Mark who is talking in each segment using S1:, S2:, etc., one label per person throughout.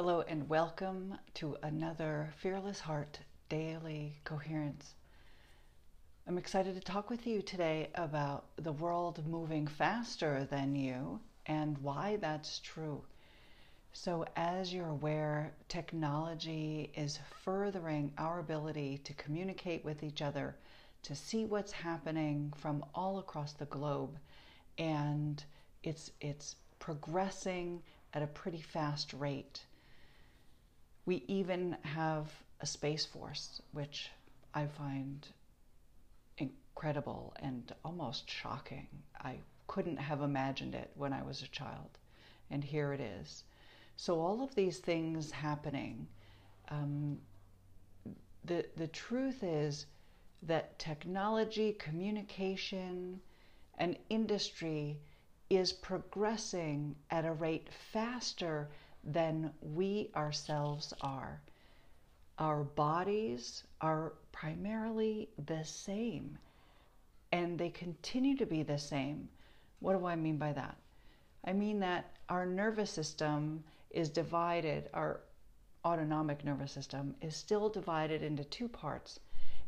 S1: Hello, and welcome to another Fearless Heart Daily Coherence. I'm excited to talk with you today about the world moving faster than you and why that's true. So, as you're aware, technology is furthering our ability to communicate with each other, to see what's happening from all across the globe, and it's it's progressing at a pretty fast rate. We even have a space force, which I find incredible and almost shocking. I couldn't have imagined it when I was a child, and here it is. So, all of these things happening, um, the, the truth is that technology, communication, and industry is progressing at a rate faster than we ourselves are. Our bodies are primarily the same, and they continue to be the same. What do I mean by that? I mean that our nervous system is divided, our autonomic nervous system is still divided into two parts,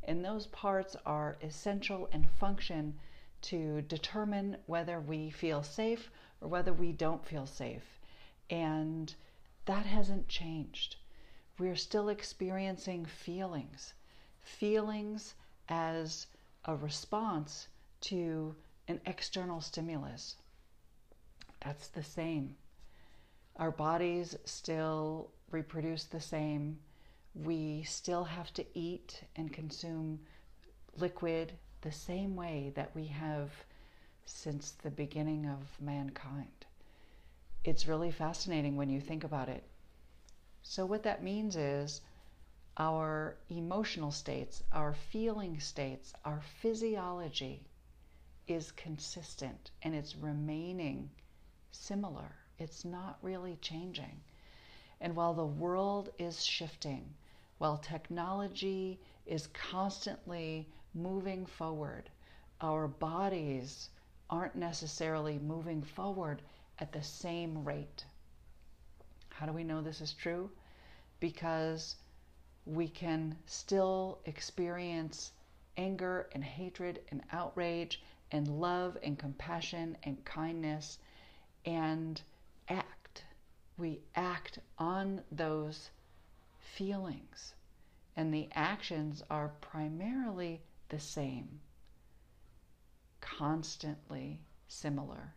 S1: and those parts are essential and function to determine whether we feel safe or whether we don't feel safe. And that hasn't changed. We're still experiencing feelings, feelings as a response to an external stimulus. That's the same. Our bodies still reproduce the same. We still have to eat and consume liquid the same way that we have since the beginning of mankind it's really fascinating when you think about it. So, what that means is our emotional states, our feeling states, our physiology is consistent and it's remaining similar. It's not really changing. And while the world is shifting, while technology is constantly moving forward, our bodies aren't necessarily moving forward at the same rate. How do we know this is true? Because we can still experience anger and hatred and outrage and love and compassion and kindness and act. We act on those feelings. And the actions are primarily the same, constantly similar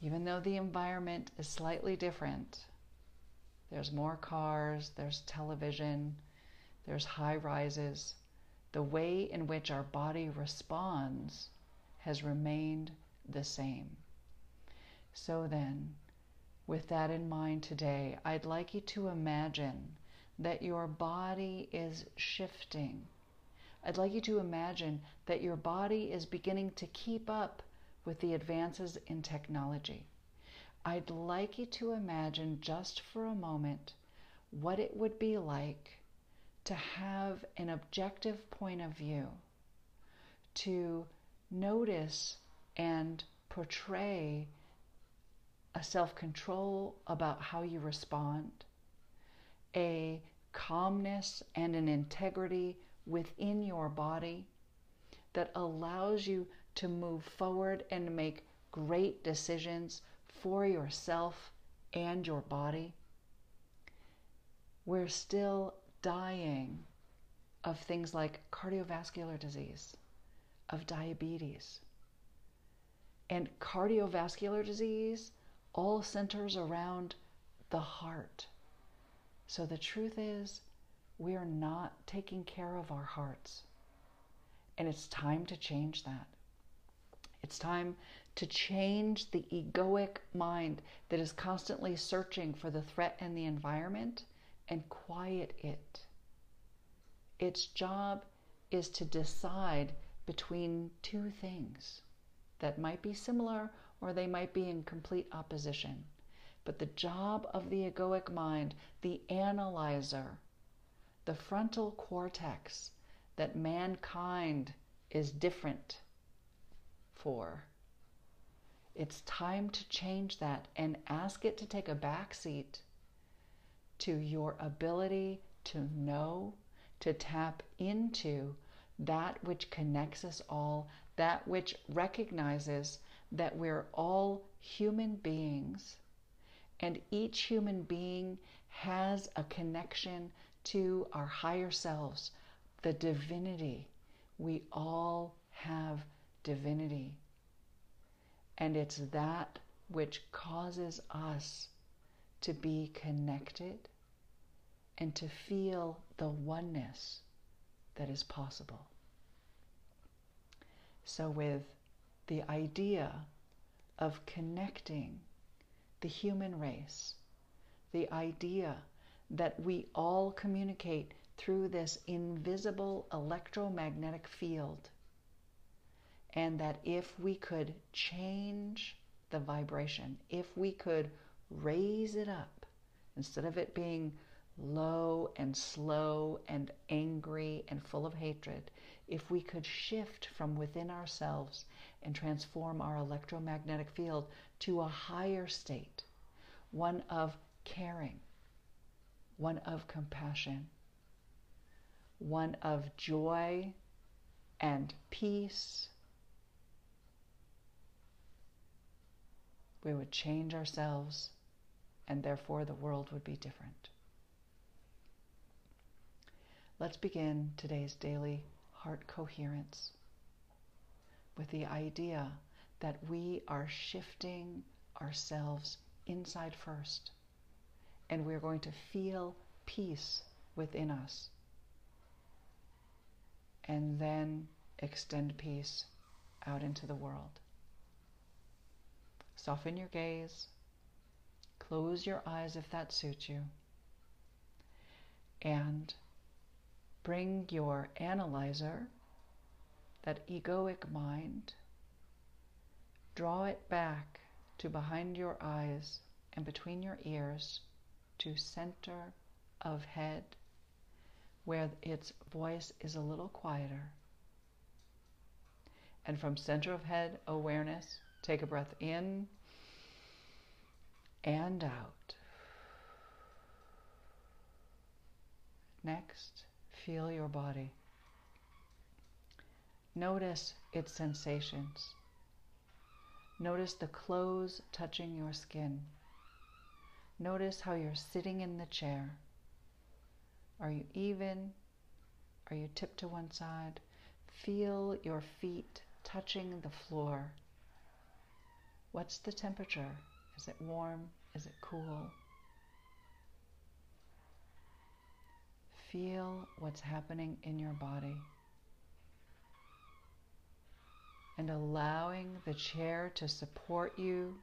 S1: even though the environment is slightly different, there's more cars, there's television, there's high rises, the way in which our body responds has remained the same. So then, with that in mind today, I'd like you to imagine that your body is shifting. I'd like you to imagine that your body is beginning to keep up with the advances in technology. I'd like you to imagine just for a moment what it would be like to have an objective point of view, to notice and portray a self control about how you respond, a calmness and an integrity within your body that allows you to move forward and make great decisions for yourself and your body. We're still dying of things like cardiovascular disease, of diabetes. And cardiovascular disease all centers around the heart. So the truth is, we are not taking care of our hearts. And it's time to change that. It's time to change the egoic mind that is constantly searching for the threat in the environment and quiet it. Its job is to decide between two things that might be similar or they might be in complete opposition. But the job of the egoic mind, the analyzer, the frontal cortex, that mankind is different for. It's time to change that and ask it to take a back seat to your ability to know, to tap into that which connects us all, that which recognizes that we're all human beings and each human being has a connection to our higher selves, the divinity. We all have divinity. And it's that which causes us to be connected and to feel the oneness that is possible. So, with the idea of connecting the human race, the idea that we all communicate through this invisible electromagnetic field, and that if we could change the vibration, if we could raise it up, instead of it being low and slow and angry and full of hatred, if we could shift from within ourselves and transform our electromagnetic field to a higher state, one of caring, one of compassion, one of joy and peace, we would change ourselves and therefore the world would be different. Let's begin today's daily heart coherence with the idea that we are shifting ourselves inside first and we're going to feel peace within us and then extend peace out into the world. Soften your gaze, close your eyes if that suits you, and bring your analyzer, that egoic mind, draw it back to behind your eyes and between your ears to center of head where its voice is a little quieter. And from center of head awareness, take a breath in and out. Next, feel your body. Notice its sensations. Notice the clothes touching your skin. Notice how you're sitting in the chair. Are you even? Are you tipped to one side? Feel your feet touching the floor. What's the temperature? Is it warm? Is it cool? Feel what's happening in your body. And allowing the chair to support you,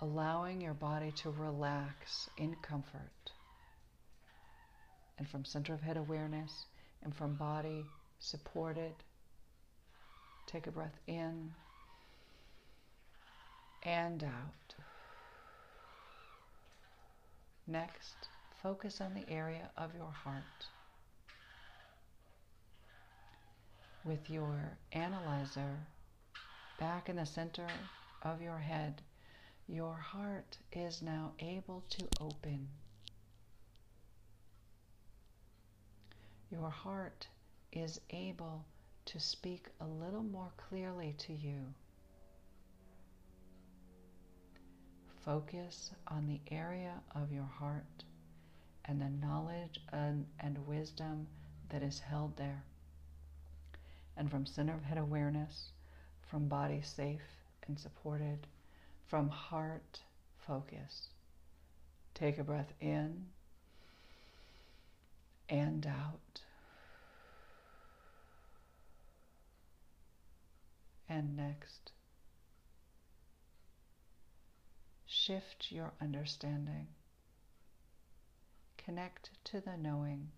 S1: allowing your body to relax in comfort. And from center of head awareness and from body supported, take a breath in and out. Next, focus on the area of your heart. With your analyzer back in the center of your head, your heart is now able to open. Your heart is able to speak a little more clearly to you. Focus on the area of your heart and the knowledge and, and wisdom that is held there. And from center of head awareness, from body safe and supported, from heart focus, take a breath in and out. And next, shift your understanding. Connect to the knowing,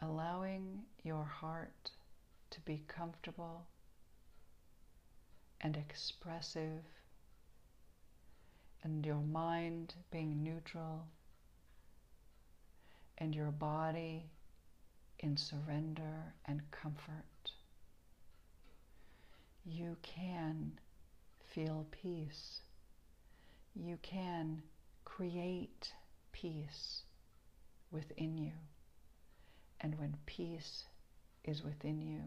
S1: allowing your heart to be comfortable and expressive, and your mind being neutral, and your body in surrender and comfort. You can feel peace. You can create peace within you. And when peace is within you,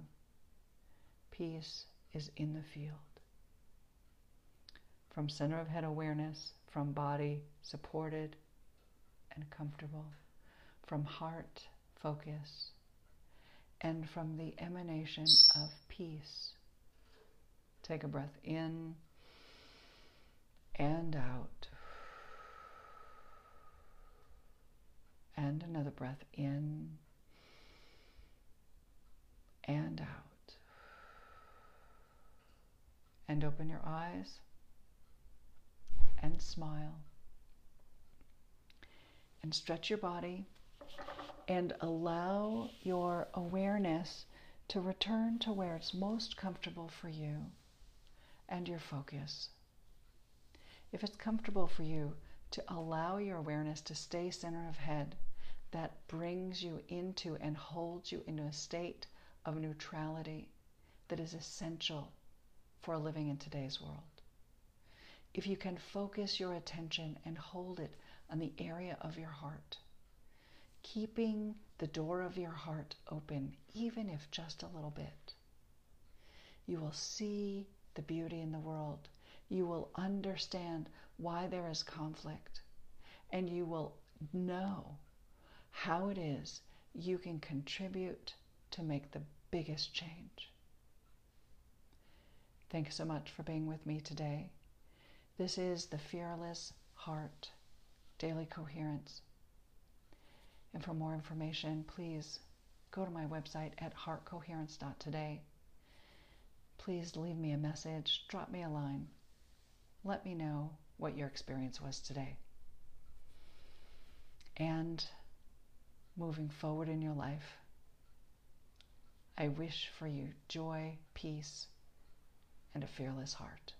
S1: peace is in the field. From center of head awareness, from body supported and comfortable, from heart focus, and from the emanation of peace. Take a breath in and out. And another breath in and out. And open your eyes and smile. And stretch your body and allow your awareness to return to where it's most comfortable for you and your focus. If it's comfortable for you to allow your awareness to stay center of head, that brings you into and holds you into a state of neutrality that is essential for living in today's world. If you can focus your attention and hold it on the area of your heart, keeping the door of your heart open, even if just a little bit, you will see the beauty in the world. You will understand why there is conflict, and you will know how it is you can contribute to make the biggest change. Thanks so much for being with me today. This is the Fearless Heart Daily Coherence. And for more information, please go to my website at heartcoherence.today. Please leave me a message, drop me a line. Let me know what your experience was today. And moving forward in your life, I wish for you joy, peace, and a fearless heart.